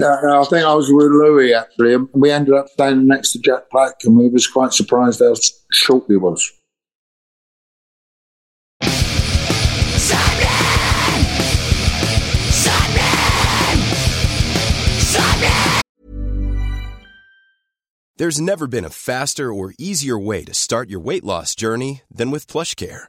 I think I was with Louis actually. And we ended up standing next to Jack Black, and we was quite surprised how short he was. There's never been a faster or easier way to start your weight loss journey than with PlushCare.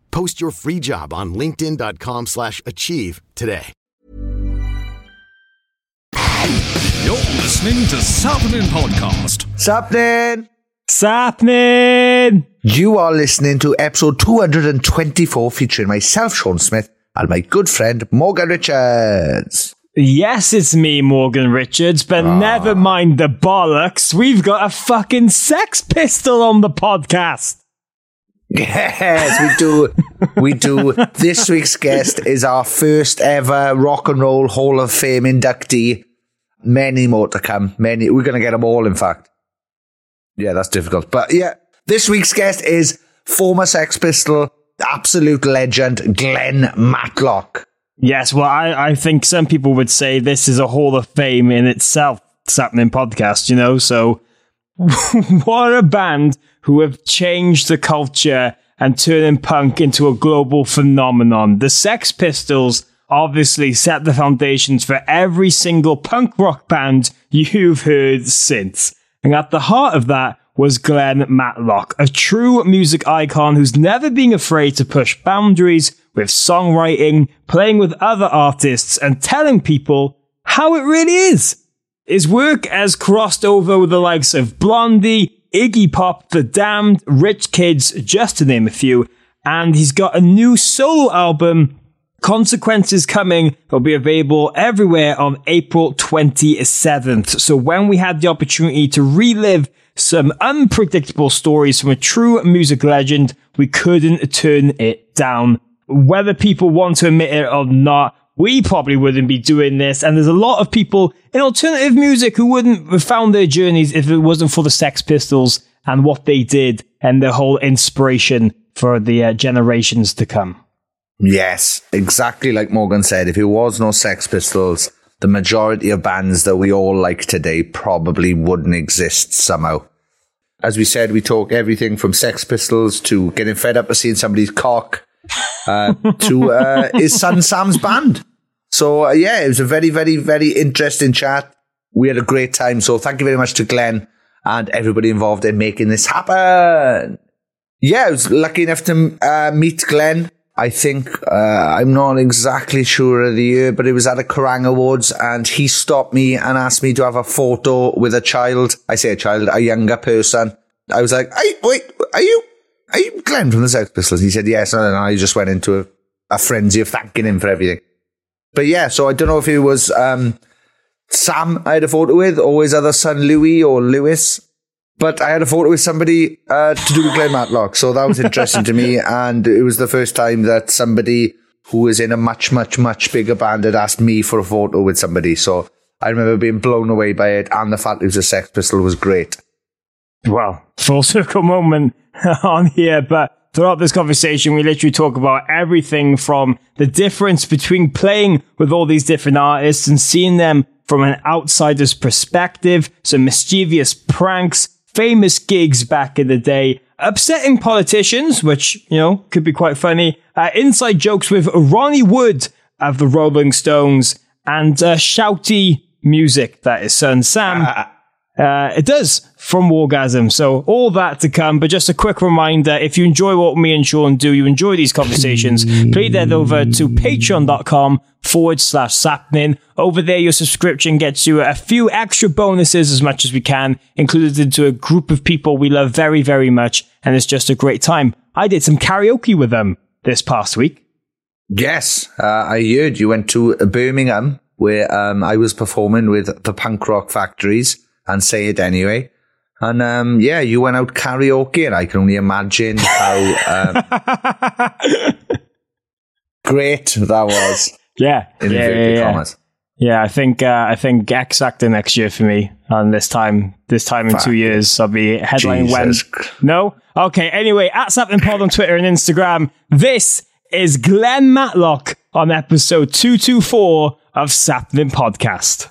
Post your free job on linkedin.com slash achieve today. You're listening to Sappenin Podcast. Sapnin! Sapnin! You are listening to episode 224 featuring myself, Sean Smith, and my good friend, Morgan Richards. Yes, it's me, Morgan Richards, but ah. never mind the bollocks. We've got a fucking sex pistol on the podcast. Yes, we do. we do. This week's guest is our first ever Rock and Roll Hall of Fame inductee. Many more to come. Many. We're going to get them all, in fact. Yeah, that's difficult. But yeah, this week's guest is former Sex Pistol, absolute legend, Glenn Matlock. Yes, well, I, I think some people would say this is a Hall of Fame in itself, Sappening Podcast, you know? So, what a band who have changed the culture and turning punk into a global phenomenon. The Sex Pistols obviously set the foundations for every single punk rock band you've heard since. And at the heart of that was Glenn Matlock, a true music icon who's never been afraid to push boundaries with songwriting, playing with other artists, and telling people how it really is. His work has crossed over with the likes of Blondie, Iggy Pop, The Damned, Rich Kids, just to name a few, and he's got a new solo album Consequences coming. It'll be available everywhere on April 27th. So when we had the opportunity to relive some unpredictable stories from a true music legend, we couldn't turn it down. Whether people want to admit it or not, we probably wouldn't be doing this. And there's a lot of people in alternative music who wouldn't have found their journeys if it wasn't for the Sex Pistols and what they did and their whole inspiration for the uh, generations to come. Yes, exactly like Morgan said. If it was no Sex Pistols, the majority of bands that we all like today probably wouldn't exist somehow. As we said, we talk everything from Sex Pistols to getting fed up of seeing somebody's cock uh, to uh, his son Sam's band. So, uh, yeah, it was a very, very, very interesting chat. We had a great time. So, thank you very much to Glenn and everybody involved in making this happen. Yeah, I was lucky enough to uh, meet Glenn. I think uh, I'm not exactly sure of the year, but it was at a Kerrang Awards, and he stopped me and asked me to have a photo with a child. I say a child, a younger person. I was like, hey, "Wait, are you are you Glenn from the Sex Pistols?" He said, "Yes," and I just went into a, a frenzy of thanking him for everything. But yeah, so I don't know if it was um, Sam I had a photo with, or his other son Louis or Lewis. But I had a photo with somebody uh, to do with Glenn Matlock, so that was interesting to me. And it was the first time that somebody who was in a much, much, much bigger band had asked me for a photo with somebody. So I remember being blown away by it, and the fact it was a Sex Pistol was great. Well, full circle moment on here, but throughout this conversation, we literally talk about everything from the difference between playing with all these different artists and seeing them from an outsider's perspective, some mischievous pranks, famous gigs back in the day, upsetting politicians, which, you know, could be quite funny, uh, inside jokes with Ronnie Wood of the Rolling Stones, and uh, shouty music that is Son Sam. Uh, it does from Wargasm. So all that to come. But just a quick reminder, if you enjoy what me and Sean do, you enjoy these conversations, please head over to patreon.com forward slash sapnin. Over there, your subscription gets you a few extra bonuses as much as we can, included into a group of people we love very, very much. And it's just a great time. I did some karaoke with them this past week. Yes, uh, I heard you went to Birmingham where um, I was performing with the Punk Rock Factories and Say It Anyway. And um, yeah, you went out karaoke, and I can only imagine how um, great that was. Yeah, In yeah, yeah, yeah. commas. Yeah, I think uh, I think X Factor next year for me. And this time, this time in two years, I'll be headlining when. Jesus Christ. No, okay. Anyway, at something pod on Twitter and Instagram. This is Glenn Matlock on episode two two four of Sapnin Podcast.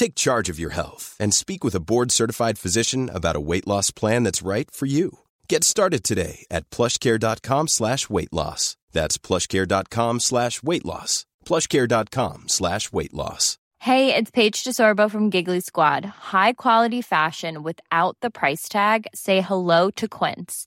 Take charge of your health and speak with a board-certified physician about a weight loss plan that's right for you. Get started today at plushcare.com slash weight loss. That's plushcare.com slash weight loss. plushcare.com slash weight loss. Hey, it's Paige DeSorbo from Giggly Squad. High quality fashion without the price tag. Say hello to Quince.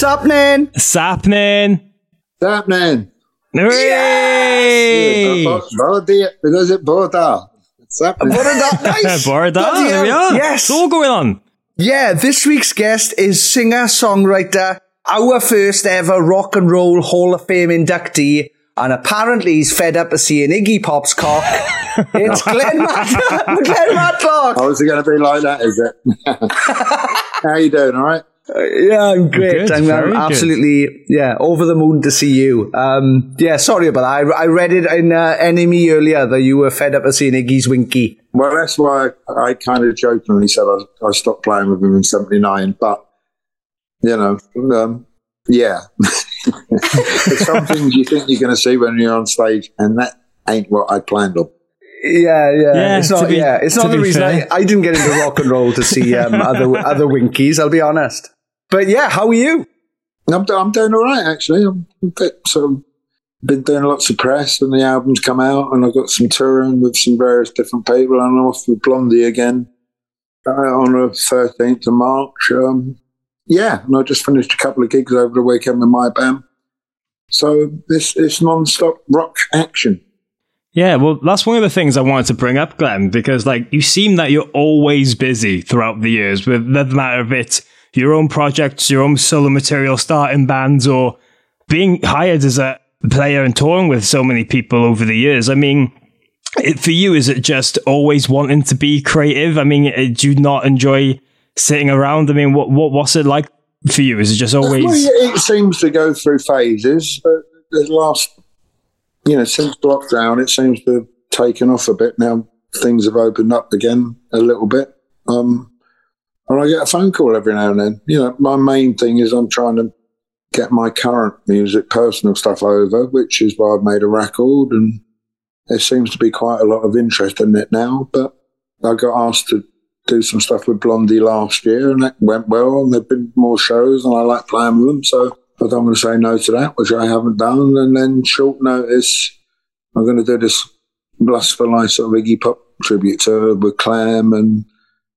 Sapnin! Sapnin. Happening. Hooray! Bora dia, because it Bora. It's happening. What a that nice! Borda, Bloody there we hell. are. Yes. It's all going on. Yeah, this week's guest is singer songwriter, our first ever Rock and Roll Hall of Fame inductee, and apparently he's fed up of seeing Iggy Pop's cock. it's Glenn, Mat- Glenn Matlock. How is it going to be like that, is it? How you doing, all right? Yeah, I'm great. Good, I'm, I'm good. absolutely yeah over the moon to see you. Um, yeah, sorry about that. I, I read it in uh, NME earlier that you were fed up of seeing Iggy's winky. Well, that's why I, kind of jokingly said I, I stopped playing with him in 79. But, you know, um, yeah. There's some things you think you're going to see when you're on stage, and that ain't what I planned on. Yeah, yeah. Yeah, it's not. be- yeah, it's not the reason I. I didn't get into rock and roll to see um, other other winkies. I'll be honest. But yeah, how are you? I'm, I'm doing all right, actually. I'm a bit sort of been doing lots of press, and the album's come out, and I've got some touring with some various different people, and I'm off with Blondie again uh, on the 13th of March. Um, yeah, and I just finished a couple of gigs over the weekend with my band. So this is non-stop rock action. Yeah, well, that's one of the things I wanted to bring up, Glenn, because like you seem that you're always busy throughout the years with the matter of it, your own projects, your own solo material, starting bands, or being hired as a player and touring with so many people over the years. I mean, it, for you, is it just always wanting to be creative? I mean, uh, do you not enjoy sitting around? I mean, what what what's it like for you? Is it just always? Well, it seems to go through phases. The last you know, since lockdown, it seems to have taken off a bit. Now things have opened up again a little bit. Um, and I get a phone call every now and then. You know, my main thing is I'm trying to get my current music, personal stuff over, which is why I've made a record. And there seems to be quite a lot of interest in it now. But I got asked to do some stuff with Blondie last year, and that went well. And there've been more shows, and I like playing with them. So but I'm going to say no to that, which I haven't done. And then short notice, I'm going to do this Lust for Life sort of Iggy Pop tribute to her with Clem and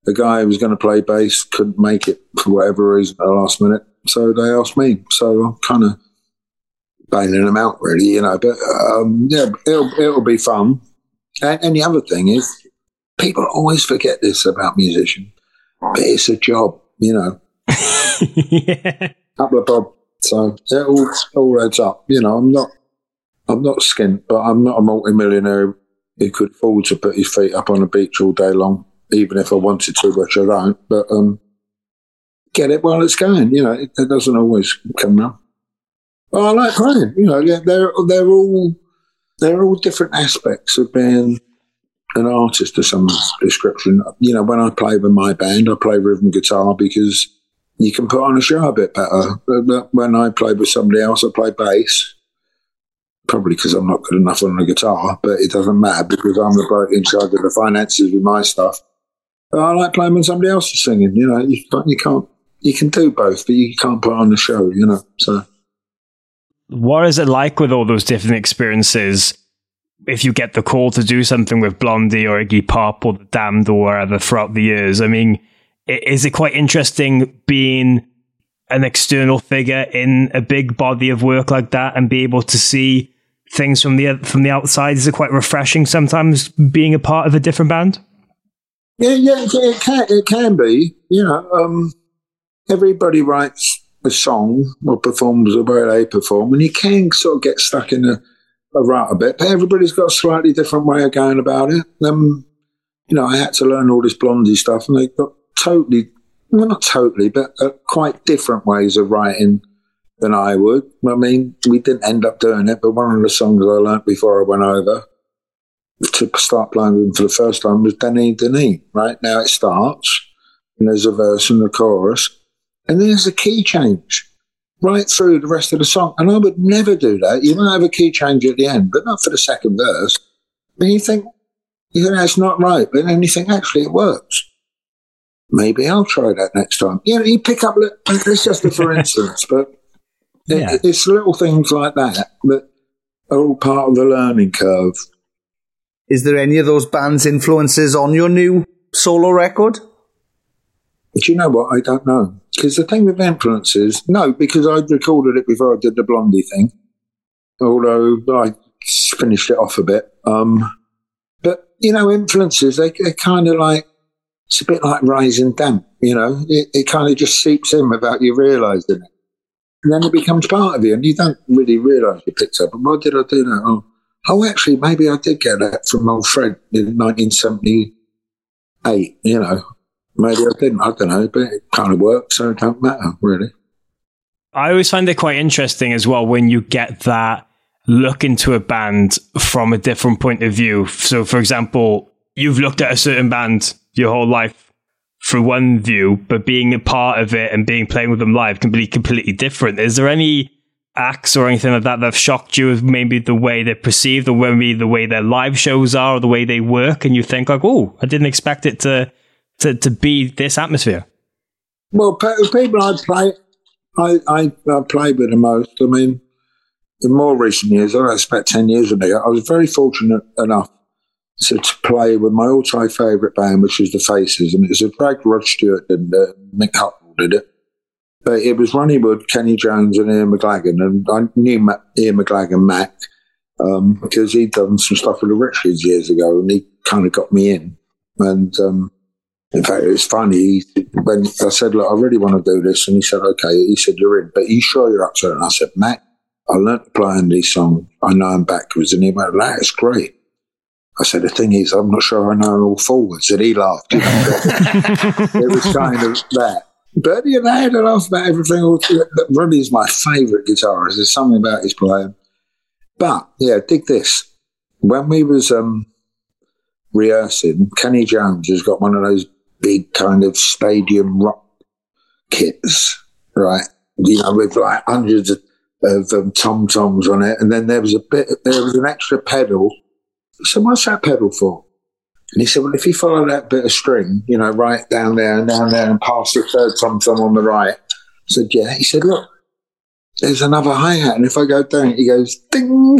the guy who was going to play bass couldn't make it for whatever reason at the last minute. So they asked me. So I'm kind of bailing them out, really, you know. But um, yeah, it'll, it'll be fun. And, and the other thing is, people always forget this about musicians, but it's a job, you know. yeah. Couple of bob so it all, all adds up. You know, I'm not, I'm not skint, but I'm not a multimillionaire who could afford to put his feet up on the beach all day long, even if I wanted to, which I don't. But um, get it while it's going. You know, it, it doesn't always come around. Well, I like playing. You know, they're they're all they're all different aspects of being an artist to some description. You know, when I play with my band, I play rhythm guitar because you can put on a show a bit better. But when I play with somebody else, I play bass. Probably because I'm not good enough on the guitar, but it doesn't matter because I'm the bloke in charge of the finances with my stuff. I like playing when somebody else is singing. You know, you can't, you can't, you can do both, but you can't put on the show. You know, so. What is it like with all those different experiences? If you get the call to do something with Blondie or Iggy Pop or the Damned or whatever throughout the years, I mean, is it quite interesting being an external figure in a big body of work like that and be able to see things from the from the outside? Is it quite refreshing sometimes being a part of a different band? Yeah, yeah, it can it can be. You know, um, everybody writes a song or performs the way they perform, and you can sort of get stuck in a, a rut a bit. But everybody's got a slightly different way of going about it. Um, you know, I had to learn all this Blondie stuff, and they got totally, well, not totally, but uh, quite different ways of writing than I would. I mean, we didn't end up doing it, but one of the songs I learnt before I went over to start playing with them for the first time was Danny Denis. Right now it starts, and there's a verse and a chorus, and there's a key change right through the rest of the song. And I would never do that. You might have a key change at the end, but not for the second verse. And you think, you know, that's not right. But then you think, actually, it works maybe I'll try that next time. You know, you pick up, it's just a for instance, but yeah. it, it's little things like that that are all part of the learning curve. Is there any of those bands' influences on your new solo record? Do you know what? I don't know. Because the thing with influences, no, because I'd recorded it before I did the Blondie thing, although I finished it off a bit. Um, but, you know, influences, they, they're kind of like, it's a bit like rising damp, you know, it, it kind of just seeps in without you realizing it. And then it becomes part of you and you don't really realize you picked up. And why did I do that? Oh, oh, actually, maybe I did get that from old Fred in 1978, you know. Maybe I didn't, I don't know, but it kind of worked, so it don't matter, really. I always find it quite interesting as well when you get that look into a band from a different point of view. So, for example, you've looked at a certain band your whole life through one view, but being a part of it and being playing with them live can be completely different. Is there any acts or anything like that that have shocked you maybe the way they're perceived or maybe the way their live shows are or the way they work and you think like, oh, I didn't expect it to to, to be this atmosphere? Well, people I play, I, I, I play with the most. I mean, in more recent years, I don't spent 10 years ago, I was very fortunate enough to, to play with my all-time favourite band, which is the Faces, and it was a drag Rod Stewart and uh, Mick Hucknall did it. But it was Ronnie Wood, Kenny Jones, and Ian McLagan, and I knew Matt, Ian McLagan, Mac, um, because he'd done some stuff with the Rich Kids years ago, and he kind of got me in. And um, in fact, it was funny when I said, "Look, I really want to do this," and he said, "Okay." He said, "You're in, but you sure you're up to it?" And I said, "Matt, I learnt to play on these songs. I know them backwards." And he went, "That's great." I said, "The thing is, I'm not sure I know all forwards." And he laughed. It was kind of that. You know, I had a laugh about everything. Ronnie is my favourite guitarist. There's something about his playing. But yeah, dig this. When we was um, rehearsing, Kenny Jones has got one of those big kind of stadium rock kits, right? You know, with like hundreds of, of um, tom toms on it, and then there was a bit, there was an extra pedal. So what's that pedal for? And he said, well, if you follow that bit of string, you know, right down there and down there and past the third tom tom on the right. I said, yeah. He said, look, there's another hi hat. And if I go down, he goes, ding.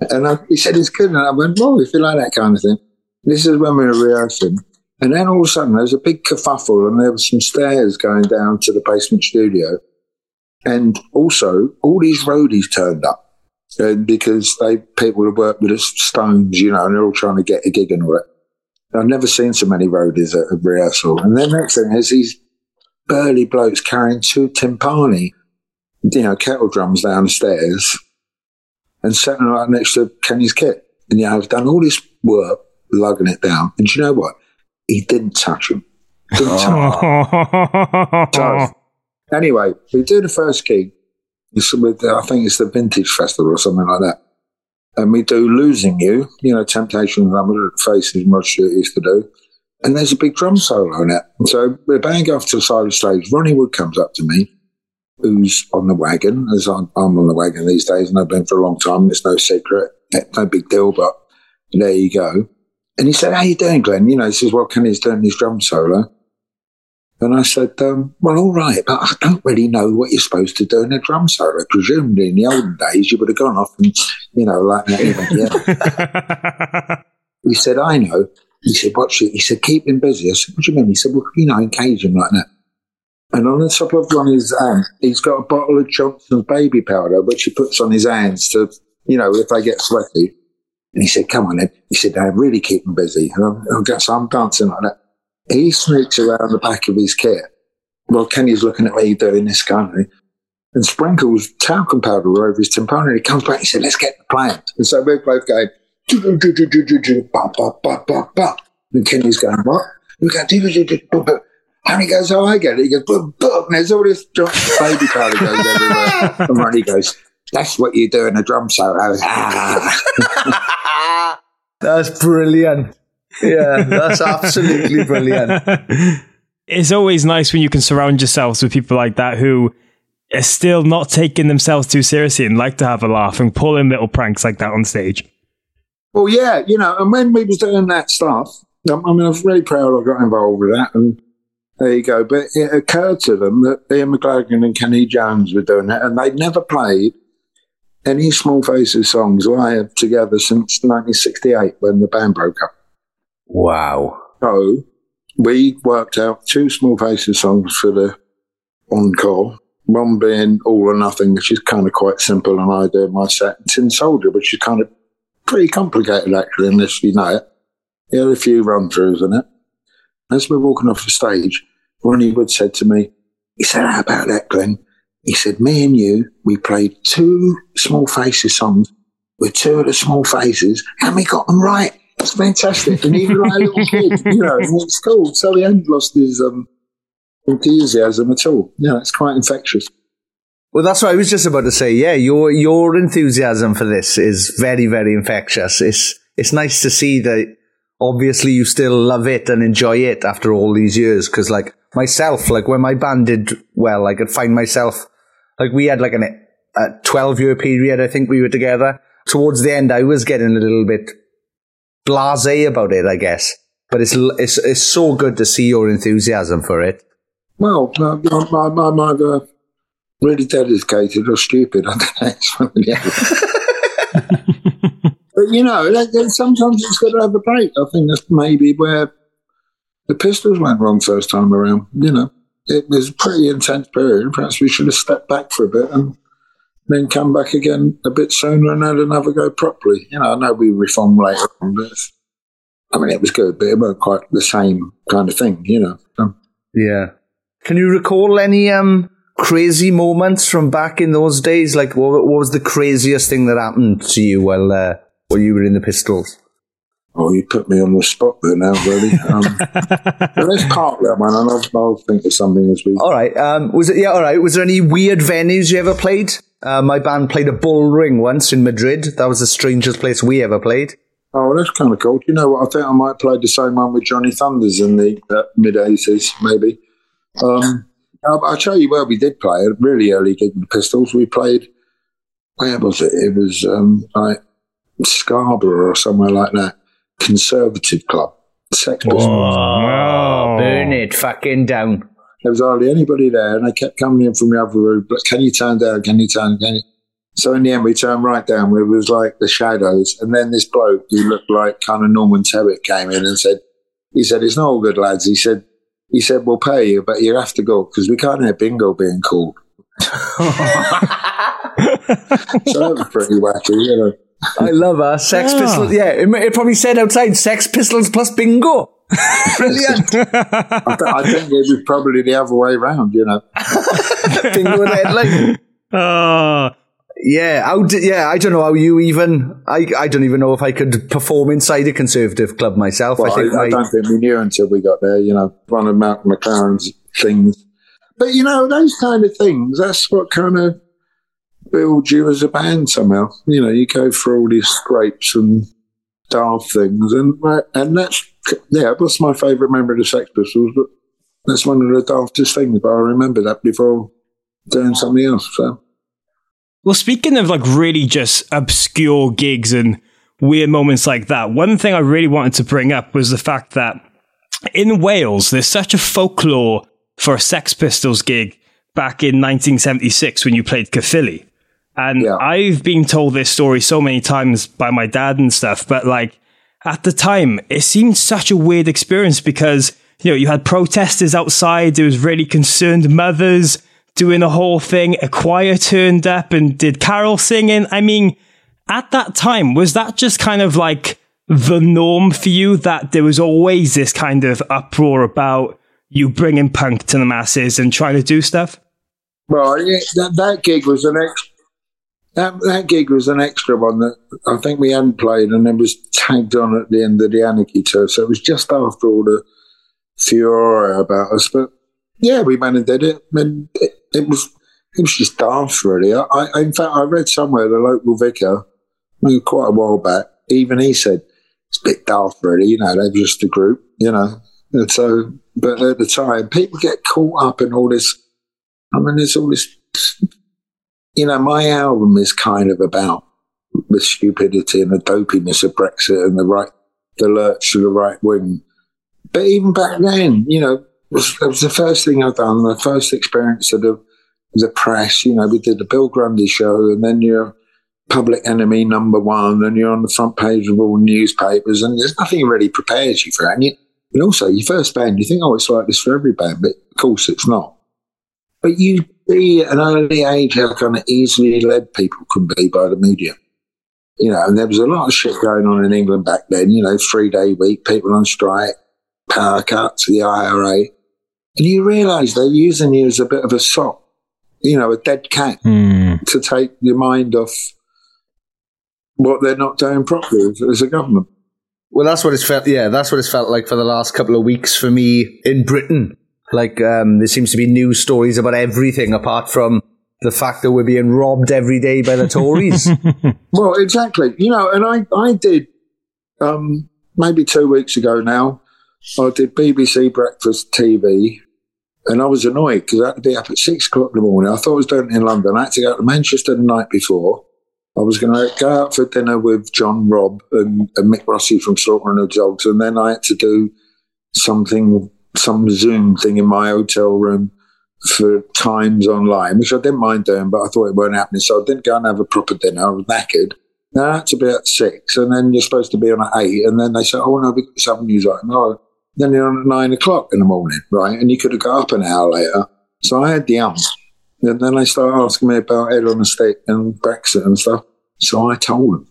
And I, he said, it's good. And I went, well, if you like that kind of thing. This is when we were rehearsing. And then all of a sudden, there was a big kerfuffle and there were some stairs going down to the basement studio. And also, all these roadies turned up. And because they people who work with us, Stones, you know, and they're all trying to get a gig and all that. I've never seen so many roadies at a rehearsal. And then next thing is these burly blokes carrying two timpani, you know, kettle drums down the stairs and sitting right next to Kenny's kit. And yeah, I've done all this work lugging it down. And you know what? He didn't touch him. Didn't oh. touch so, anyway, we do the first gig. It's with, I think it's the Vintage Festival or something like that Uh, and we do Losing You, you know, Temptation Number Faces Rod Stewart used to do. And there's a big drum solo in it. And so go off to the side of the stage. Ronnie Wood comes up to me, who's on the wagon, as I'm, I'm on the wagon these days, and I've been for a long time. It's no secret, no big deal, but there you go. And he said, How you doing, Glenn? You know, he says, Well, Kenny's doing his drum solo. And I said, um, well, all right, but I don't really know what you're supposed to do in a drum solo. Presumably in the olden days, you would have gone off and, you know, like that. Yeah. he said, I know. He said, watch it. He said, keep him busy. I said, what do you mean? He said, well, you know, engage him like that. And on the top of one of his hand, he's got a bottle of Johnson's baby powder, which he puts on his hands to, you know, if they get sweaty. And he said, come on then. He said, I really keep him busy. And I, I guess I'm dancing like that he snooks around the back of his kit. Well, Kenny's looking at me doing this kind of and sprinkles talcum powder over his timpani. He comes back and said, let's get the plan. And so we're both going. And Kenny's going, what? We go, and he goes, oh, I get it. He goes, boom, boom. And there's all this baby powder goes everywhere. and Ronnie goes, that's what you do in a drum solo. Ah. That's brilliant yeah, that's absolutely brilliant. It's always nice when you can surround yourselves with people like that who are still not taking themselves too seriously and like to have a laugh and pull in little pranks like that on stage. Well, yeah, you know, and when we was doing that stuff, I mean, I was really proud I got involved with that, and there you go. But it occurred to them that Ian McLagan and Kenny Jones were doing it, and they'd never played any Small Faces songs live together since 1968 when the band broke up. Wow. So we worked out two Small Faces songs for the encore. One being All or Nothing, which is kind of quite simple, and I do my set. Tin Soldier, which is kind of pretty complicated actually, unless you know it. He had a few run throughs in it. As we're walking off the stage, Ronnie Wood said to me, he said, How about that, Glenn? He said, Me and you, we played two Small Faces songs with two of the Small Faces, and we got them right. It's fantastic. And even like a little kid, you know, it's cool. So he hadn't lost his um, enthusiasm at all. Yeah, it's quite infectious. Well, that's what I was just about to say. Yeah, your your enthusiasm for this is very, very infectious. It's it's nice to see that. Obviously, you still love it and enjoy it after all these years. Because, like myself, like when my band did well, I could find myself like we had like an, a twelve year period. I think we were together. Towards the end, I was getting a little bit blasé about it, I guess. But it's it's it's so good to see your enthusiasm for it. Well, I'm, I'm, I'm either really dedicated or stupid. I don't know. but you know, sometimes it's got to have a break. I think that's maybe where the Pistols went wrong first time around. You know, it was a pretty intense period. Perhaps we should have stepped back for a bit and then come back again a bit sooner and had another go properly. You know, I know we reformed later on, but I mean, it was good, but it wasn't quite the same kind of thing, you know. So, Yeah. Can you recall any um crazy moments from back in those days? Like, what, what was the craziest thing that happened to you while uh, while you were in the Pistols? oh, you put me on the spot there now, really. Um, let's park that one, and I'll, I'll think of something as we. All right. Um, was it? Yeah. All right. Was there any weird venues you ever played? Uh, my band played a bull ring once in Madrid. That was the strangest place we ever played. Oh, that's kind of cool. You know what? I think I might play the same one with Johnny Thunders in the uh, mid 80s, maybe. Um, I'll, I'll show you where we did play a really early gig with the Pistols. We played, where was it? It was um, like Scarborough or somewhere like that. Conservative Club. Sex Pistols. Oh, burn it fucking down. There was hardly anybody there, and they kept coming in from the other room. But can you turn down? Can you turn? Can you? So in the end, we turned right down where it was like the shadows, and then this bloke who looked like kind of Norman Tebbit came in and said, "He said it's not all good, lads." He said, "He said we'll pay you, but you have to go because we can't have bingo being called." so that was pretty wacky, you know. I love her. Sex Ah. Pistols. Yeah, it, it probably said outside Sex Pistols plus bingo. Brilliant. I, th- I think it was probably the other way round, you know. bingo and headline. Oh, Yeah, how did, yeah, I don't know how you even, I, I don't even know if I could perform inside a conservative club myself. Well, I I, think I my, don't think we knew until we got there, you know, one of Malcolm McLaren's things. But, you know, those kind of things, that's what kind of builds you as a band somehow. You know, you go through all these scrapes and daft things. And, and that's, yeah, that's my favourite member of the Sex Pistols. But that's one of the daftest things. But I remember that before doing something else. So. Well, speaking of like really just obscure gigs and weird moments like that, one thing I really wanted to bring up was the fact that in Wales, there's such a folklore for a Sex Pistols gig back in 1976 when you played Caerphilly. And Yeah. I've been told this story so many times by my dad and stuff, but like at the time, it seemed such a weird experience because, you know, you had protesters outside, there was really concerned mothers doing the whole thing, a choir turned up and did carol singing. I mean, at that time, was that just kind of like the norm for you that there was always this kind of uproar about you bringing punk to the masses and trying to do stuff? Well, that, that gig was an ex. That, that gig was an extra one that I think we hadn't played, and it was tagged on at the end of the Anarchy tour. So it was just after all the furore about us. But yeah, we went and did it, and it, it was it was just daft, really. I, I, in fact, I read somewhere the local vicar, quite a while back, even he said it's a bit daft, really. You know, they're just a group, you know. And so, but at the time, people get caught up in all this. I mean, there's all this. You know, my album is kind of about the stupidity and the dopiness of Brexit and the right, the lurch to the right wing. But even back then, you know, it was, it was the first thing I've done, the first experience of the, the press. You know, we did the Bill Grundy show, and then you're public enemy number one, and you're on the front page of all newspapers, and there's nothing really prepares you for that. And, you, and also, your first band, you think, oh, it's like this for every band, but of course it's not. But you see at an early age how kind of easily led people can be by the media. You know, and there was a lot of shit going on in England back then, you know, three day week, people on strike, power cuts, the IRA. And you realise they're using you as a bit of a sop, you know, a dead cat hmm. to take your mind off what they're not doing properly as, as a government. Well, that's what it's felt. Yeah, that's what it's felt like for the last couple of weeks for me in Britain. Like, um, there seems to be news stories about everything apart from the fact that we're being robbed every day by the Tories. Well, exactly. You know, and I, I did um, maybe two weeks ago now. I did BBC Breakfast TV, and I was annoyed because I had to be up at six o'clock in the morning. I thought I was doing it in London. I had to go to Manchester the night before. I was going to go out for dinner with John Robb and, and Mick Rossi from Slaughter and the Dogs, and then I had to do something, some Zoom thing in my hotel room for times online, which I didn't mind doing, but I thought it weren't happening. So I didn't go and have a proper dinner. I was knackered. To be at six, and then you're supposed to be on at eight, and then they said, "Oh no, we got news item." Oh, then you're on at nine o'clock in the morning, right? And you could have got up an hour later. So I had the ump, And then they started asking me about Head on a Stick and Brexit and stuff. So I told them,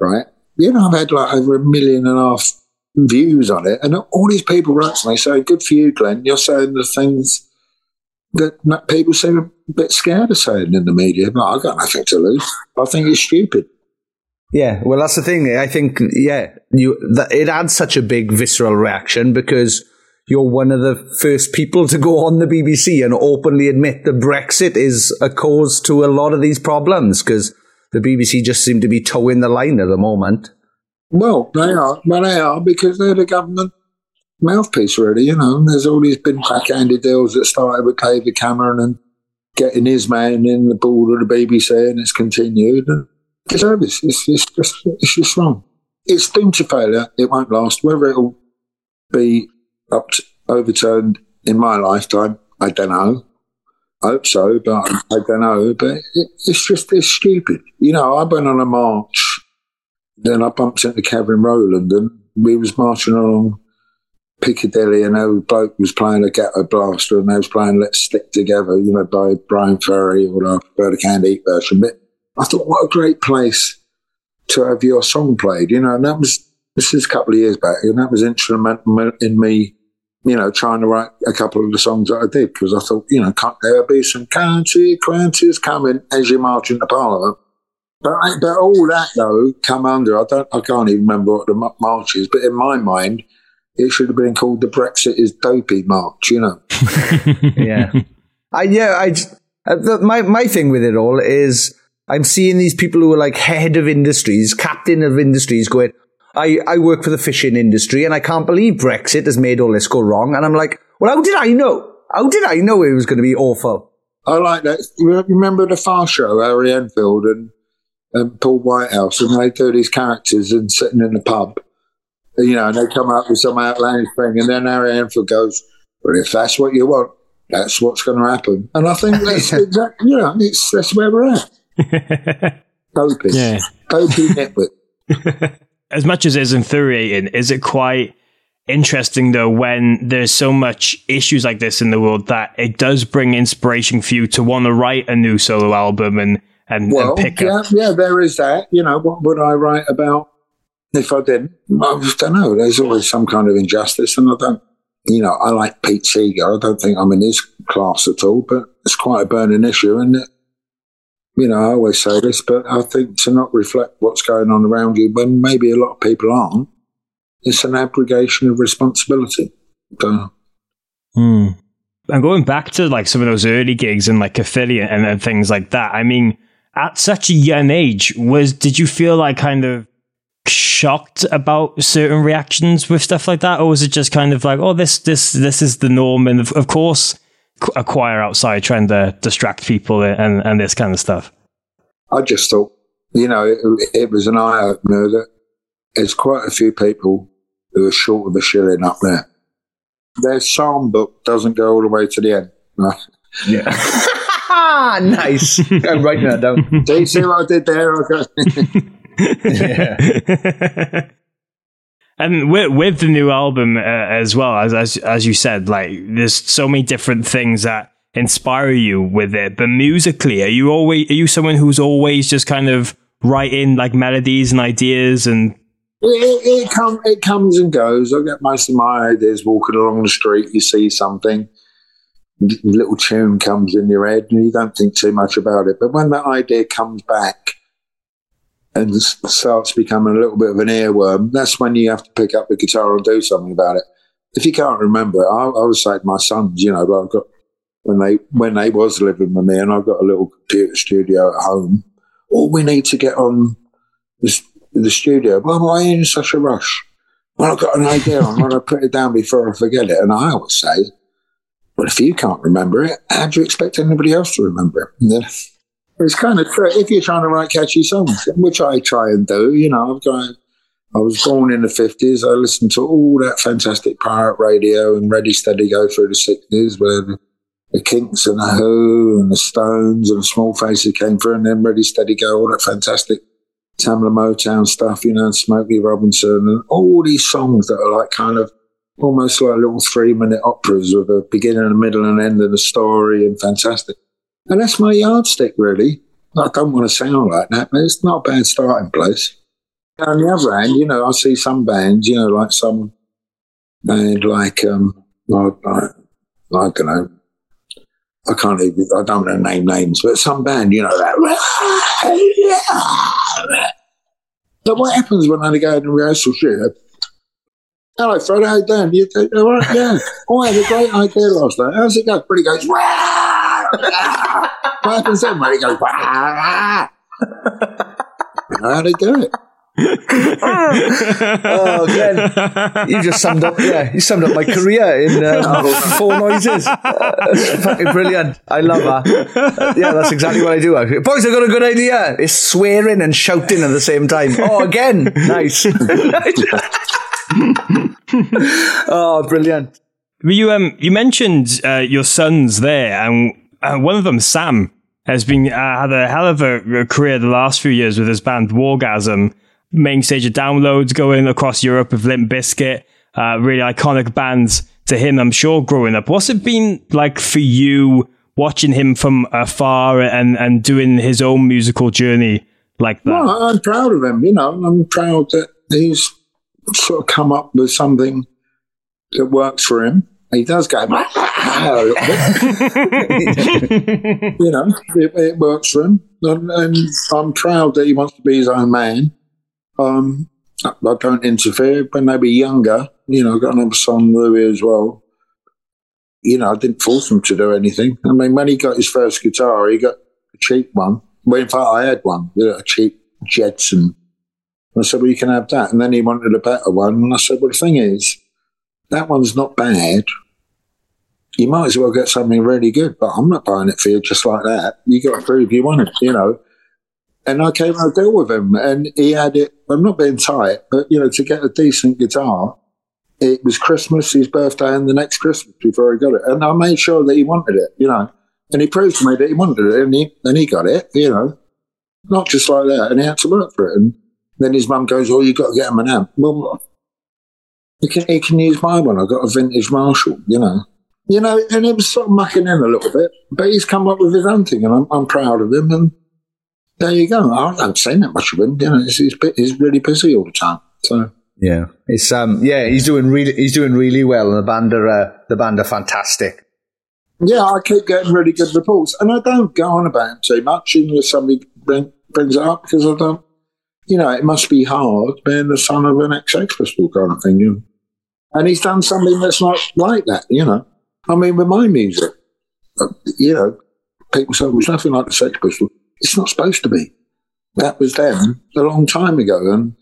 right? You know, I've had like over a million and a half views on it. And all these people write to me saying, good for you, Glenn. You're saying the things that people seem a bit scared of saying in the media. But I've got nothing to lose. I think it's stupid. Yeah, well, that's the thing. I think, yeah, you that, it had such a big visceral reaction because you're one of the first people to go on the BBC and openly admit that Brexit is a cause to a lot of these problems because the BBC just seem to be toeing the line at the moment. Well, they are. Well, they are because they're the government mouthpiece, really. You know, there's all these been backhanded deals that started with David Cameron and getting his man in the board of the BBC, and it's continued. The service, it's, it's just it's just wrong. It's doomed to failure. It won't last. Whether it'll be up to, overturned in my lifetime, I don't know. I hope so, but I don't know. But it, it's just it's stupid. You know, I went on a march, then I bumped into Kevin Rowland, and we was marching along Piccadilly, and a bloke was playing a ghetto blaster, and they was playing "Let's Stick Together," you know, by Bryan Ferry, or I prefer the Canned Heat version. But I thought, what a great place to have your song played, you know. And that was this is a couple of years back, and that was instrumental in me you know, trying to write a couple of the songs that I did because I thought, you know, can't there be some consequences coming as you march into Parliament? But, but all that though come under. I don't. I can't even remember what the march is. But in my mind, it should have been called the Brexit is dopey march. You know. yeah. I yeah. I uh, the, my my thing with it all is I'm seeing these people who are like head of industries, captain of industries, going, I, I work for the fishing industry and I can't believe Brexit has made all this go wrong. And I'm like, well, how did I know? How did I know it was going to be awful? I like that. You remember the Fast Show, Harry Enfield and, and Paul Whitehouse, and they do these characters and sitting in the pub, you know, and they come up with some outlandish thing, and then Harry Enfield goes, "Well, if that's what you want, that's what's going to happen." And I think that's exactly, you know, it's that's where we're at. Dopey, yeah, dopey nitwit. as much as it's infuriating, is it quite interesting though when there's so much issues like this in the world that it does bring inspiration for you to want to write a new solo album and and, well, and pick yeah, up? Yeah, there is that. You know, what would I write about if I didn't? I don't know. There's always some kind of injustice, and I don't. You know, I like Pete Seeger. I don't think I'm in his class at all, but it's quite a burning issue, isn't it? you know, I always say this, but I think to not reflect what's going on around you when maybe a lot of people aren't, it's an abrogation of responsibility. So, hmm. And going back to like some of those early gigs and like Caerphilly and, and things like that, I mean, at such a young age, was did you feel like kind of shocked about certain reactions with stuff like that, or was it just kind of like, oh, this this this is the norm, and of, of course a choir outside trying to distract people and, and this kind of stuff? I just thought, you know, it, it was an eye opener that there's quite a few people who are short of a shilling up there. Their psalm book doesn't go all the way to the end. Right? Yeah. nice. I'm writing that down. Do you see what I did there? yeah. And with, with the new album uh, as well, as, as as you said, like there's so many different things that inspire you with it. But musically, are you always are you someone who's always just kind of writing like melodies and ideas and? It, it, come, it comes and goes. I get most of my ideas walking along the street. You see something, little tune comes in your head, and you don't think too much about it. But when that idea comes back, and starts becoming a little bit of an earworm, that's when you have to pick up the guitar and do something about it. If you can't remember it, I, I would say to my sons, you know, I've got when they when they was living with me, and I've got a little computer studio at home. All we need to get on the, the studio. Why am I in such a rush? Well, I've got an idea. I'm going to put it down before I forget it. And I always say, well, if you can't remember it, how do you expect anybody else to remember it? It's kind of true if you're trying to write catchy songs, which I try and do. You know, I've got. I was born in the fifties. I listened to all that fantastic pirate radio and Ready Steady Go through the sixties, where the, the, Kinks and the Who and the Stones and the Small Faces came through, and then Ready Steady Go, all that fantastic Tamla Motown stuff, you know, and Smokey Robinson, and all these songs that are like kind of almost like little three minute operas with a beginning, a middle, and end, and a story, and fantastic. And that's my yardstick, really. I don't want to sound like that, but it's not a bad starting place. On the other hand, you know, I see some bands, you know, like some band like, um, I, I, I don't know, I can't even, I don't want to name names, but some band, you know, that. But what happens when I go in rehearsal? Hello, Fred, how you doing? You, all right? Yeah. Oh, I had a great idea last night. How's it go? Pretty goes, what happens then when he goes, you know how they do it. oh, Glenn, you just summed up. Yeah, you summed up my career in um, four noises. Uh, fucking brilliant. I love that. Uh, yeah, that's exactly what I do. Actually. Boys, I got a good idea. It's swearing and shouting at the same time. Oh, again, nice. oh, brilliant. You um, you mentioned uh, your sons there, and uh, one of them, Sam, has been uh, had a hell of a career the last few years with his band Wargasm main stage of downloads going across Europe with Limp Bizkit, uh, really iconic bands to him, I'm sure, growing up. What's it been like for you watching him from afar and, and doing his own musical journey like that? Well, I'm proud of him, you know, I'm proud that he's sort of come up with something that works for him. He does go, you know, it, it, works for him. And, and I'm proud that he wants to be his own man. Um, I, don't interfere. When they were younger, you know, I got another son, Louis, as well. You know, I didn't force him to do anything. I mean, when he got his first guitar, he got a cheap one. Well, in fact, I had one, a cheap Jedson. I said, well, you can have that. And then he wanted a better one. And I said, well, the thing is, that one's not bad. You might as well get something really good, but I'm not buying it for you just like that. You got to prove you want it, you know. And I came a deal with him, and he had it. I'm not being tight, but you know, to get a decent guitar, it was Christmas, his birthday, and the next Christmas before he got it. And I made sure that he wanted it, you know. And he proved to me that he wanted it, and he and he got it, you know, not just like that. And he had to work for it. And then his mum goes, "Oh, you got to get him an amp." Well, he can he can use my one. I got a vintage Marshall, you know. You know, and it was sort of mucking in a little bit, but he's come up with his own thing, and I'm, I'm proud of him. And there you go. I haven't seen that much of him. You know, he's, he's, he's really busy all the time. So yeah, it's um yeah he's doing really he's doing really well, and the band are uh, the band are fantastic. Yeah, I keep getting really good reports, and I don't go on about him too much unless somebody bring, brings it up because I don't. You know, it must be hard being the son of an ex-Sex Pistol kind of thing. You know? And he's done something that's not like that. You know, I mean, with my music, you know, people say, well, it's nothing like the Sex Pistols. It's not supposed to be. That was them a long time ago. And,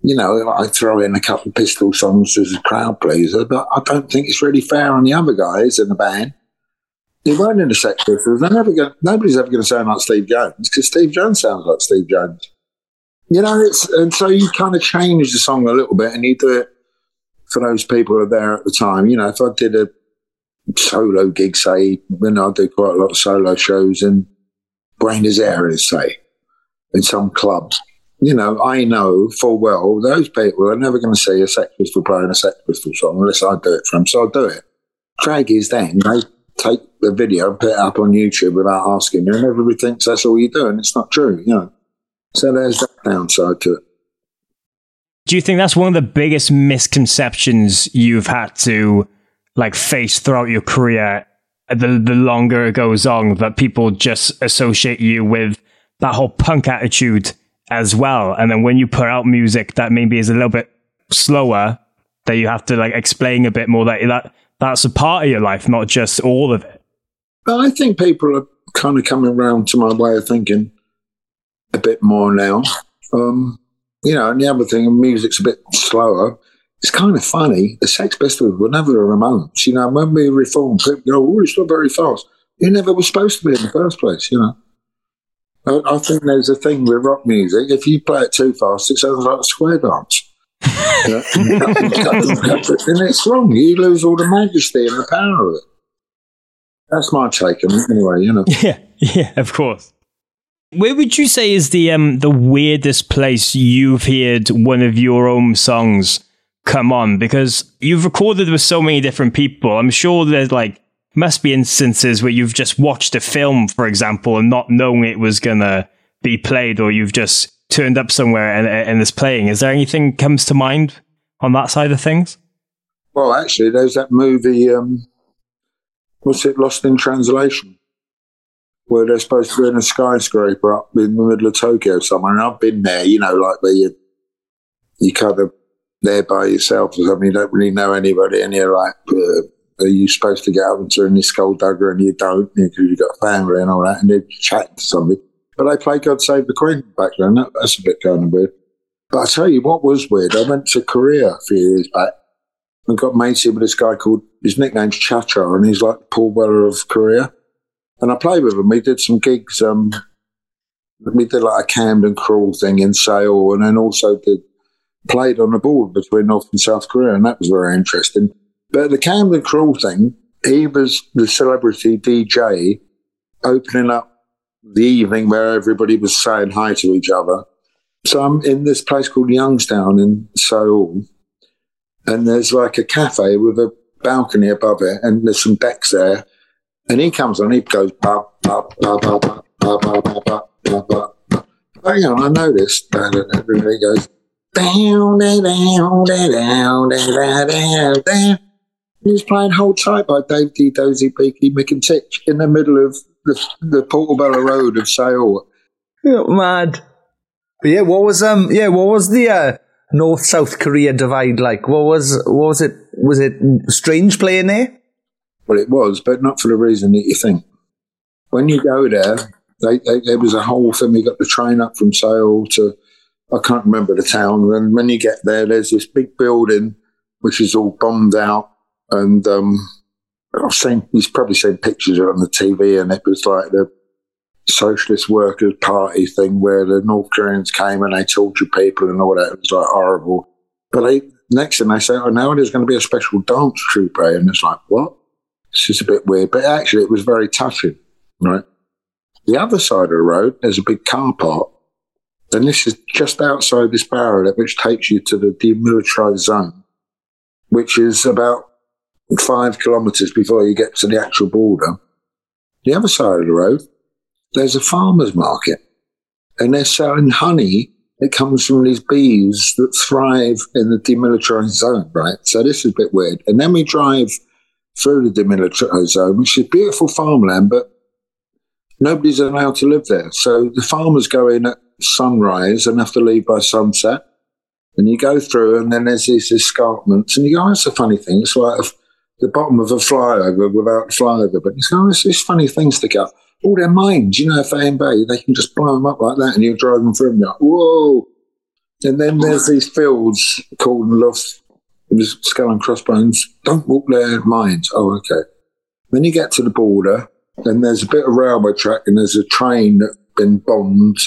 you know, I throw in a couple of pistol songs as a crowd pleaser, but I don't think it's really fair on the other guys in the band. They weren't in the Sex Pistols. They're never nobody's ever going to sound like Steve Jones because Steve Jones sounds like Steve Jones. You know, it's, and so you kind of change the song a little bit and you do it for those people who are there at the time. You know, if I did a solo gig, say, when I do quite a lot of solo shows and Buenos Aires, say, in some clubs. You know, I know full well those people are never going to see a Sex Pistol playing a Sex Pistol song unless I do it for them. So I'll do it. Drag is then they take the video and put it up on YouTube without asking you, and everybody thinks that's all you do, and it's not true. You know, so there's that downside to it. Do you think that's one of the biggest misconceptions you've had to like face throughout your career the the longer it goes on that people just associate you with that whole punk attitude as well. And then when you put out music that maybe is a little bit slower, that you have to like explain a bit more that that that's a part of your life, not just all of it. Well, I think people are kind of coming around to my way of thinking a bit more now. Um, you know, and the other thing, music's a bit slower it's kind of funny. The Sex Pistols were never a Ramones. You know, when we reformed, people go, oh, it's not very fast. You never were supposed to be in the first place, you know. I, I think there's a thing with rock music. If you play it too fast, it sounds like a square dance. and it's wrong. You lose all the majesty and the power of it. That's my take on it, anyway. You know. Yeah, yeah, of course. Where would you say is the um the weirdest place you've heard one of your own songs come on because you've recorded with so many different people. I'm sure there's like must be instances where you've just watched a film, for example, and not knowing it was gonna be played, or you've just turned up somewhere and, and it's playing. Is there anything comes to mind on that side of things? Well, actually, there's that movie. Um, what's it? Lost in Translation, where they're supposed to be in a skyscraper up in the middle of Tokyo somewhere. And I've been there. You know, like where you you kind of there by yourself or something. You don't really know anybody, and you're like, uh, are you supposed to get up and turn your skulldugger, and you don't because you've got family and all that, and you're chatting to somebody. But I played God Save the Queen back then. That, that's a bit kind of weird. But I tell you what was weird. I went to Korea a few years back and got matey with this guy called, his nickname's Cha Cha, and he's like Paul Weller of Korea. And I played with him. We did some gigs. Um, we did like a Camden crawl thing in Seoul, and then also did played on the board between North and South Korea, and that was very interesting. But the Camden crawl thing, he was the celebrity DJ opening up the evening where everybody was saying hi to each other. So I'm in this place called Youngstown in Seoul, and there's like a cafe with a balcony above it, and there's some decks there. And he comes on, he goes, ba, ba, ba, ba, ba, ba, ba, ba, ba, ba, ba. Hang on, I noticed. And he goes, down, down, down, down, down, down, down. He was playing Hold Tight by Dave Dee. Dozy, Beaky, Tich in the middle of the, the Portobello Road of Seoul. Mad. But yeah, what was um yeah, what was the uh, North South Korea divide like? What was what was it was it strange playing there? Well, it was, but not for the reason that you think. When you go there, they, they, there was a whole thing. We got the train up from Seoul to I can't remember the town. And when you get there, there's this big building which is all bombed out, and um, I've seen he's probably seen pictures of it on the TV, and it was like the Socialist Workers Party thing where the North Koreans came and they tortured people and all that. It was like horrible. But they, next thing they say, oh, now there's going to be a special dance troupe, and it's like, what? It's just a bit weird. But actually, it was very touching, right? The other side of the road, there's a big car park. And this is just outside this barrier, which takes you to the demilitarized zone, which is about five kilometers before you get to the actual border. The other side of the road, there's a farmer's market and they're selling honey that comes from these bees that thrive in the demilitarized zone, right? So this is a bit weird. And then we drive through the demilitarized zone, uh, which is beautiful farmland, but nobody's allowed to live there. So the farmers go in at sunrise and have to leave by sunset. And you go through, and then there's these escarpments, and you go, oh, that's a funny thing. It's like a, the bottom of a flyover without flyover. But you go, oh, it's these funny things to go. All their mines, you know, if they invade, they can just blow them up like that, and you're driving through them. You're like, whoa! And then there's these fields called Luft, skull and crossbones. Don't walk their mines. Oh, okay. Then you get to the border, and there's a bit of railway track, and there's a train that's been bombed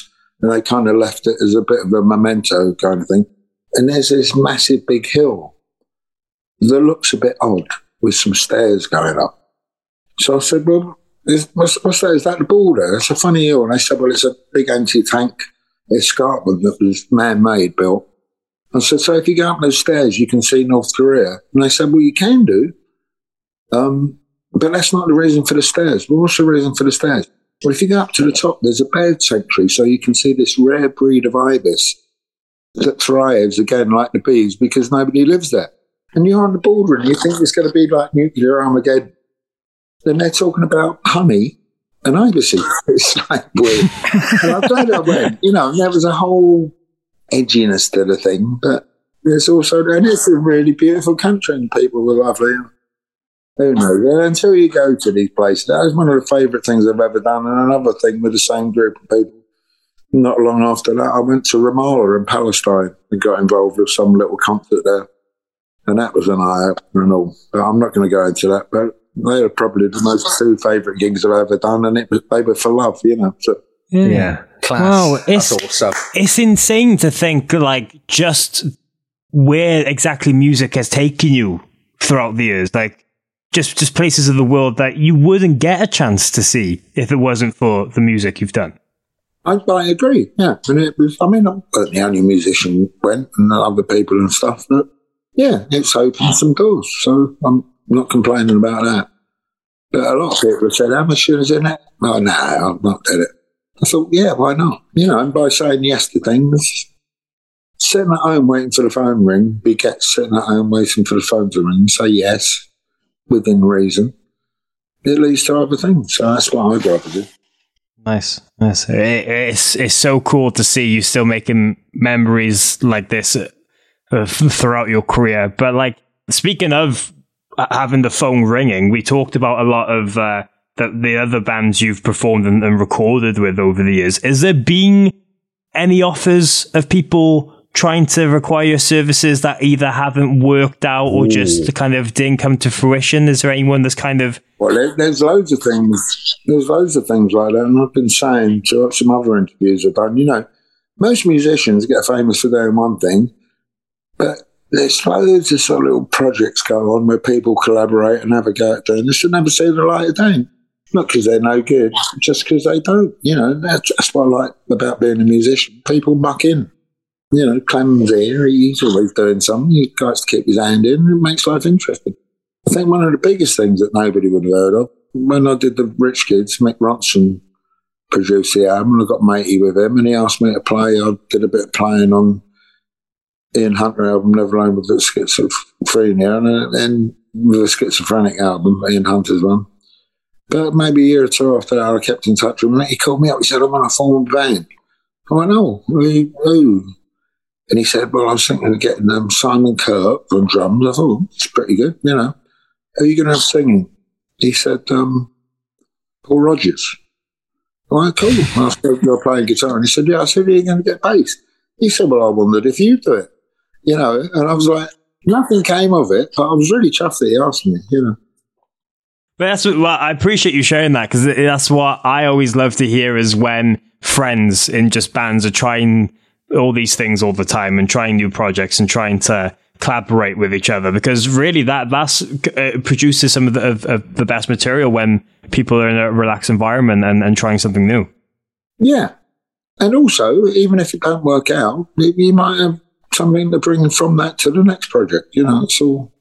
and they kind of left it as a bit of a memento kind of thing. And there's this massive big hill that looks a bit odd with some stairs going up. So I said, Well, is, what's, what's that? Is that the border? It's a funny hill. And they said, Well, it's a big anti tank escarpment that was man made, built. I said, So if you go up those stairs, you can see North Korea. And they said, Well, you can do. Um, but that's not the reason for the stairs. Well, what's the reason for the stairs? Well, if you go up to the top, there's a bird sanctuary, so you can see this rare breed of ibis that thrives again like the bees because nobody lives there. And you're on the border and you think it's going to be like nuclear Armageddon. Then they're talking about honey and ibises. It's like weird. and I'm glad. You know, there was a whole edginess to the thing, but there's also, and it's a really beautiful country and people were lovely. Who knows? Until you go to these places, that was one of the favourite things I've ever done. And another thing with the same group of people. Not long after that, I went to Ramallah in Palestine and got involved with some little concert there. And that was an eye opener and all. But I'm not going to go into that. But they are probably the most two favourite gigs I've ever done. And it was, they were for love, you know. So. Yeah. yeah. Class. Wow, it's, That's awesome. it's insane to think, like, just where exactly music has taken you throughout the years. Like, just just places of the world that you wouldn't get a chance to see if it wasn't for the music you've done. I, I agree. Yeah, and it was. I mean, I'm not the only musician went, and other people and stuff. But yeah, it's opened some doors, so I'm not complaining about that. But a lot of people said, how much is in it? Oh, no, I've not did it. I thought, yeah, why not? You know, and by saying yes to things, sitting at home waiting for the phone ring, be get sitting at home waiting for the phone to ring, say yes within reason. It leads to other things. So that's what I'd rather do. Nice, nice. It, it's it's so cool to see you still making memories like this uh, throughout your career. But like speaking of having the phone ringing, we talked about a lot of uh, the, the other bands you've performed and, and recorded with over the years. Is there been any offers of people trying to require your services that either haven't worked out or Ooh. just kind of didn't come to fruition? Is there anyone that's kind of well? There, there's loads of things. There's loads of things like that, and I've been saying to some other interviews I've done. You know, most musicians get famous for doing one thing, but there's loads of sort of little projects go on where people collaborate and have a go at doing this and never see the light of day. Not because they're no good, just because they don't. You know, that's, that's what I like about being a musician. People muck in you know, Clem's here, he's always doing something. He likes to keep his hand in it makes life interesting. I think one of the biggest things that nobody would have heard of, when I did the Rich Kids, Mick Ronson produced the album and I got matey with him and he asked me to play. I did a bit of playing on Ian Hunter album, Never Alone with the Schizophrenia, and then with the Schizophrenic album, Ian Hunter's one. But maybe a year or two after that, I kept in touch with him. He called me up. He said, I want to form a band. I went, oh, who? And he said, Well, I was thinking of getting um, Simon Kirke on drums. I thought, it's pretty good, you know. Are you going to have singing? He said, um, Paul Rodgers. All right, cool. I said, You're playing guitar. And he said, Yeah. I said, Are you going to get bass? He said, Well, I wondered if you do it, you know. And I was like, Nothing came of it, but I was really chuffed that he asked me, you know. But that's what well, I appreciate you sharing that because that's what I always love to hear is when friends in just bands are trying all these things all the time and trying new projects and trying to collaborate with each other because really that that's uh, produces some of the, of, of, the best material when people are in a relaxed environment and, and trying something new. Yeah. And also, even if it don't work out, you might have something to bring from that to the next project. You know, it's all.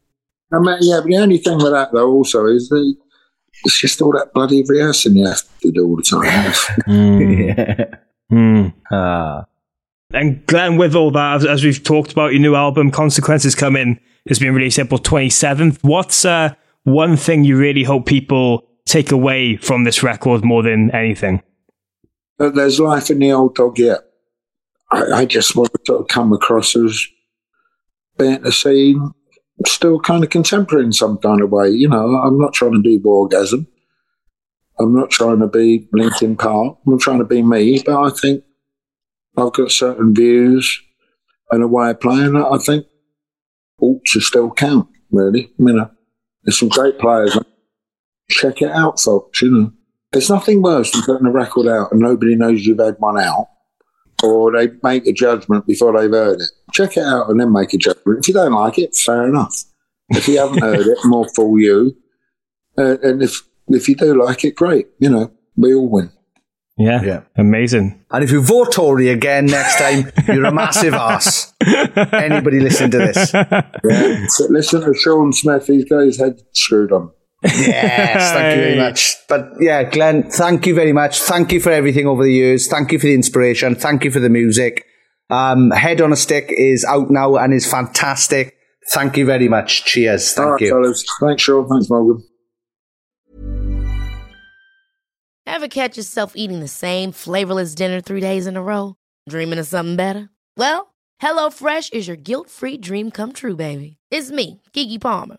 I mean, yeah, but the only thing with that though also is that it's just all that bloody rehearsing you have to do all the time. mm. yeah. Mm. Ah. And Glenn, with all that, as, we've talked about, your new album, Consequences Coming, has been released April 27th. What's uh, one thing you really hope people take away from this record more than anything? There's life in the old dog yet. I, I just want to sort of come across as being a scene still kind of contemporary in some kind of way. You know, I'm not trying to do Wargasm. I'm not trying to be Linkin Park. I'm trying to be me, but I think I've got certain views and a way of playing that I think ought to still count, really. You uh, know, there's some great players. Check it out, folks, you know. There's nothing worse than putting a record out and nobody knows you've had one out, or they make a judgment before they've heard it. Check it out and then make a judgment. If you don't like it, fair enough. If you haven't heard it, more for you. Uh, and if if you do like it, great. You know, we all win. Yeah. Yeah. Amazing. And if you vote Tory again next time, you're a massive ass. Anybody listen to this? Yeah. So listen to Sean Smith. He's got his head screwed on. Yes, thank you very much. But yeah, Glenn, thank you very much. Thank you for everything over the years. Thank you for the inspiration. Thank you for the music. Um, Head on a Stick is out now and is fantastic. Thank you very much. Cheers. Thank right, you. Fellas. Thanks, Sean. Thanks, Morgan. Ever catch yourself eating the same flavorless dinner three days in a row? Dreaming of something better? Well, HelloFresh is your guilt-free dream come true, baby. It's me, Keke Palmer.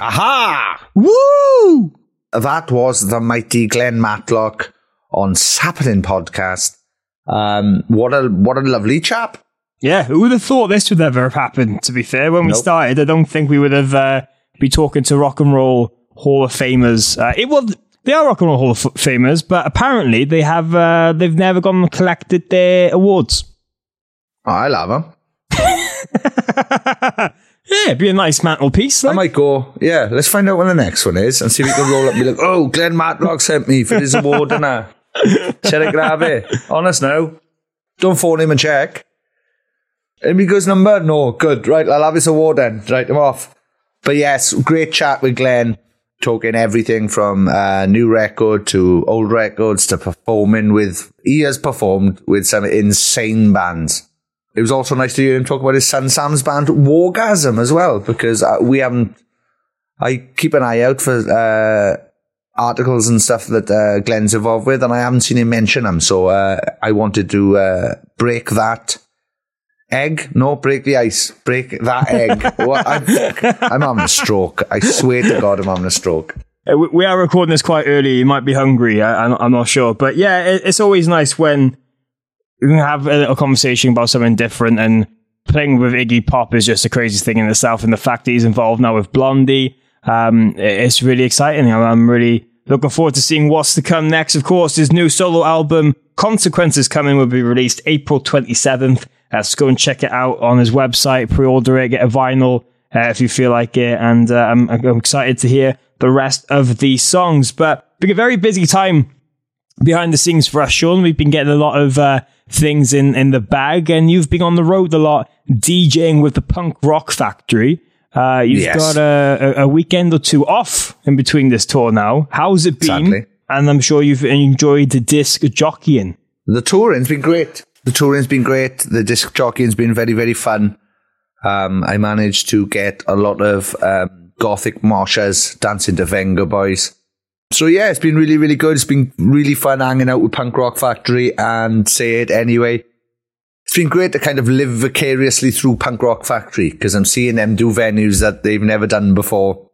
Aha! Woo! That was the mighty Glenn Matlock on Sapling Podcast. Um, what a what a lovely chap. Yeah, who would have thought this would ever have happened? To be fair, when we started, I don't think we would have uh, be talking to rock and roll Hall of Famers. Uh, it was they are rock and roll Hall of Famers, but apparently they have uh, they've never gone and collected their awards. I love him. Yeah, be a nice mantelpiece. I might go, yeah, let's find out when the next one is and see if we can roll up and be like, oh, Glenn Matlock sent me for his award and that. Shall I grab it? Honest now. Don't phone him and check. Good number? No, good. Right, I'll have his award then. Right, I'm off. But yes, great chat with Glenn, talking everything from uh, new record to old records to performing with. He has performed with some insane bands. It was also nice to hear him talk about his son Sam's band Wargasm as well, because uh, we haven't. I keep an eye out for uh, articles and stuff that uh, Glenn's involved with, and I haven't seen him mention them. So uh, I wanted to uh, break that egg. No, break the ice. Break that egg. what? I'm, I'm having a stroke. I swear to God, I'm having a stroke. Uh, we- are recording this quite early. You might be hungry. I, I'm, I'm not sure, but yeah, it, it's always nice when you can have a little conversation about something different. And playing with Iggy Pop is just the craziest thing in itself. And the fact that he's involved now with Blondie, um, it's really exciting. I'm, really looking forward to seeing what's to come next. Of course, his new solo album, Consequences, coming will be released April 27th. Uh, so go and check it out on his website, pre-order it, get a vinyl uh, if you feel like it. And uh, I'm, I'm excited to hear the rest of these songs. But been a very busy time behind the scenes for us, Sean. We've been getting a lot of uh, things in, in the bag, and you've been on the road a lot, DJing with the Punk Rock Factory. Uh, you've Yes. got a, a, weekend or two off in between this tour now. How's it been? Sadly. And I'm sure you've enjoyed the disc jockeying. The touring's been great. The touring's been great. The disc jockeying's been very, very fun. Um, I managed to get a lot of um, gothic moshers dancing to Vengaboys. So yeah, it's been really, really good. It's been really fun hanging out with Punk Rock Factory and say it anyway. It's been great to kind of live vicariously through Punk Rock Factory because I'm seeing them do venues that they've never done before,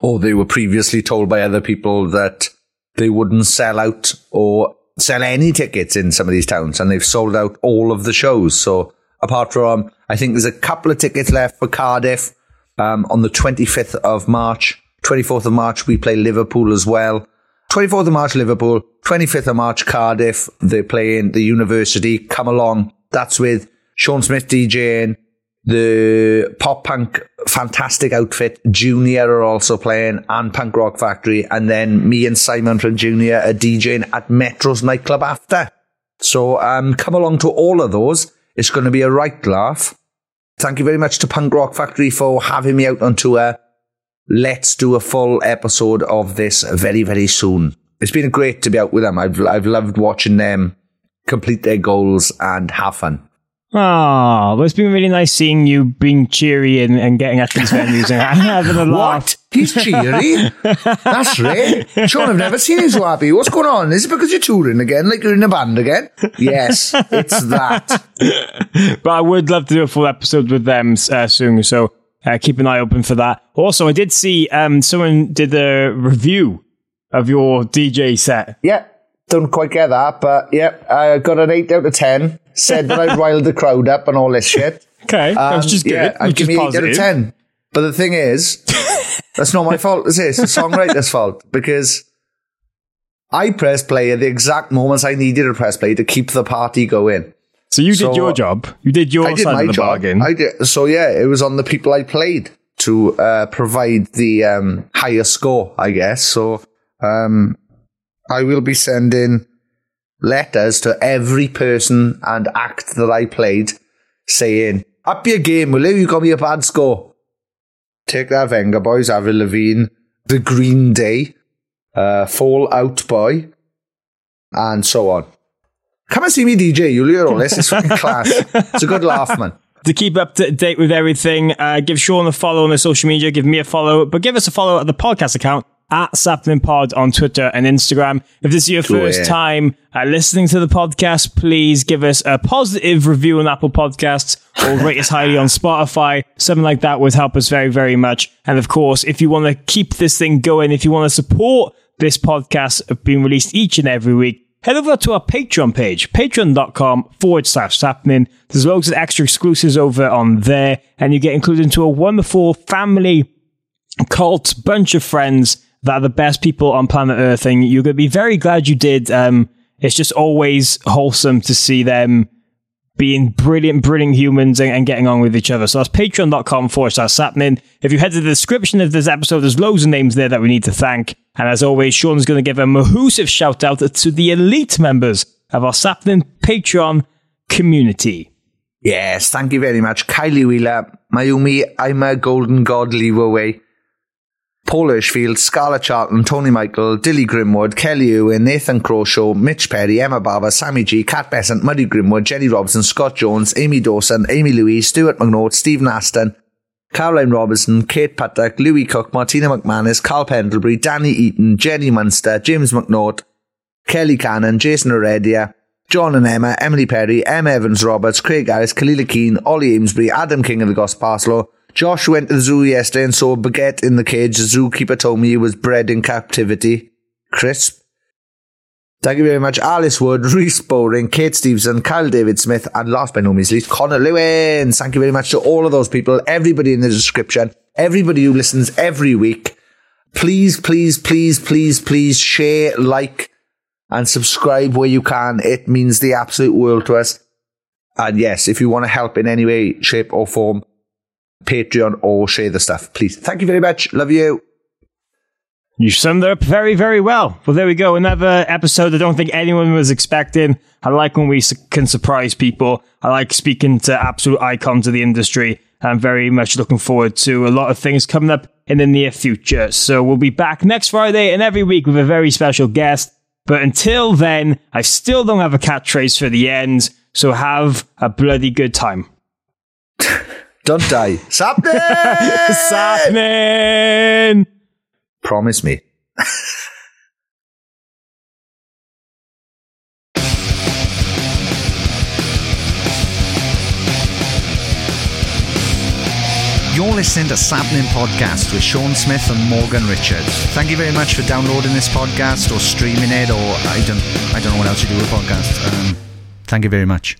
or they were previously told by other people that they wouldn't sell out or sell any tickets in some of these towns, and they've sold out all of the shows. So apart from, I think there's a couple of tickets left for Cardiff um, on the 25th of March. 24th of March, we play Liverpool as well. 24th of March, Liverpool. 25th of March, Cardiff. They're playing the University. Come along. That's with Sean Smith DJing. The pop punk fantastic outfit Junior are also playing and Punk Rock Factory. And then me and Simon from Junior are DJing at Metro's nightclub after. So um, come along to all of those. It's going to be a right laugh. Thank you very much to Punk Rock Factory for having me out on tour. Let's do a full episode of this very, very soon. It's been great to be out with them. I've, I've loved watching them complete their goals and have fun. Oh, well, it's been really nice seeing you being cheery and, and getting at these venues and having a laugh. What? He's cheery? That's right. Sean, I've never seen him so happy. What's going on? Is it because you're touring again? Like you're in a band again? Yes, it's that. but I would love to do a full episode with them uh, soon. So uh, keep an eye open for that. Also, I did see um, someone did a review of your DJ set. Yeah, don't quite get that, but yeah, I got an 8 out of 10. Said that I riled the crowd up and all this shit. Okay, that's Um, just good. Yeah, I'd which give me 8 out of 10. But the thing is, that's not my fault, is it? It's the songwriter's fault because I press play at the exact moments I needed to press play to keep the party going. So you did So- your job. You did your I did side my of the job. bargain. I did. So yeah, it was on the people I played to uh, provide the um, higher score, I guess. So um, I will be sending letters to every person and act that I played saying, Up your game, will you? You got me a bad score. Take that Vengaboys, Avril Lavigne, The Green Day, uh, Fall Out Boy, and so on. Come and see me DJ, you'll hear all this. It's fucking class. It's a good laugh, man. To keep up to date with everything, uh, give Sean a follow on the social media, give me a follow, but give us a follow at the podcast account at Sapling Pod on Twitter and Instagram. If this is your first yeah. time uh, listening to the podcast, please give us a positive review on Apple Podcasts or rate us highly on Spotify. Something like that would help us very, very much. And of course, if you want to keep this thing going, if you want to support this podcast being released each and every week, head over to our Patreon page, patreon.com forward slash sapling. There's loads of extra exclusives over on there, and you get included into a wonderful family cult bunch of friends that are the best people on planet Earth, and you're going to be very glad you did. Um, it's just always wholesome to see them being brilliant, brilliant humans and, and getting on with each other. So that's patreon.com forward slash sapling. If you head to the description of this episode, there's loads of names there that we need to thank. And as always, Sean's going to give a mahoosive shout out to the elite members of our sapling Patreon community. Yes, thank you very much. Kylie Wheeler, Mayumi, I'm a golden god, leave Paul Hirschfield, Scarlett Charlton, Tony Michael, Dilly Grimwood, Kelly Ewan, Nathan Croshaw, Mitch Perry, Emma Barber, Sammy G, Kat Besant, Muddy Grimwood, Jenny Robson, Scott Jones, Amy Dawson, Amy Louise, Stuart McNaught, Stephen Aston, Caroline Robertson, Kate Puttock, Louis Cook, Martina McManus, Carl Pendlebury, Danny Eaton, Jenny Munster, James McNaught, Kelly Cannon, Jason Heredia, John and Emma, Emily Perry, M. Evans Roberts, Craig Harris, Kalila Keane, Ollie Amesbury, Adam King of the Gospel Parslow. Josh went to the zoo yesterday and saw a baguette in the cage. The zookeeper told me he was bred in captivity. Crisp. Thank you very much, Alice Wood, Reese Bowring, Kate Stevenson, Kyle David Smith, and last but no means least, Connor Lewin. Thank you very much to all of those people, everybody in the description, everybody who listens every week. Please, please, please, please, please share, like, and subscribe where you can. It means the absolute world to us. And yes, if you want to help in any way, shape, or form, Patreon or share the stuff, please. Thank you very much. Love you. You summed up very, very well. Well, there we go. Another episode I don't think anyone was expecting. I like when we can surprise people. I like speaking to absolute icons of the industry. I'm very much looking forward to a lot of things coming up in the near future. So we'll be back next Friday and every week with a very special guest. But until then, I still don't have a catchphrase for the end. So have a bloody good time. Don't die. Sapling! Sapling! Promise me. You're listening to Sapling Podcast with Sean Smith and Morgan Richards. Thank you very much for downloading this podcast or streaming it, or I don't, I don't know what else you do with podcasts. Um, thank you very much.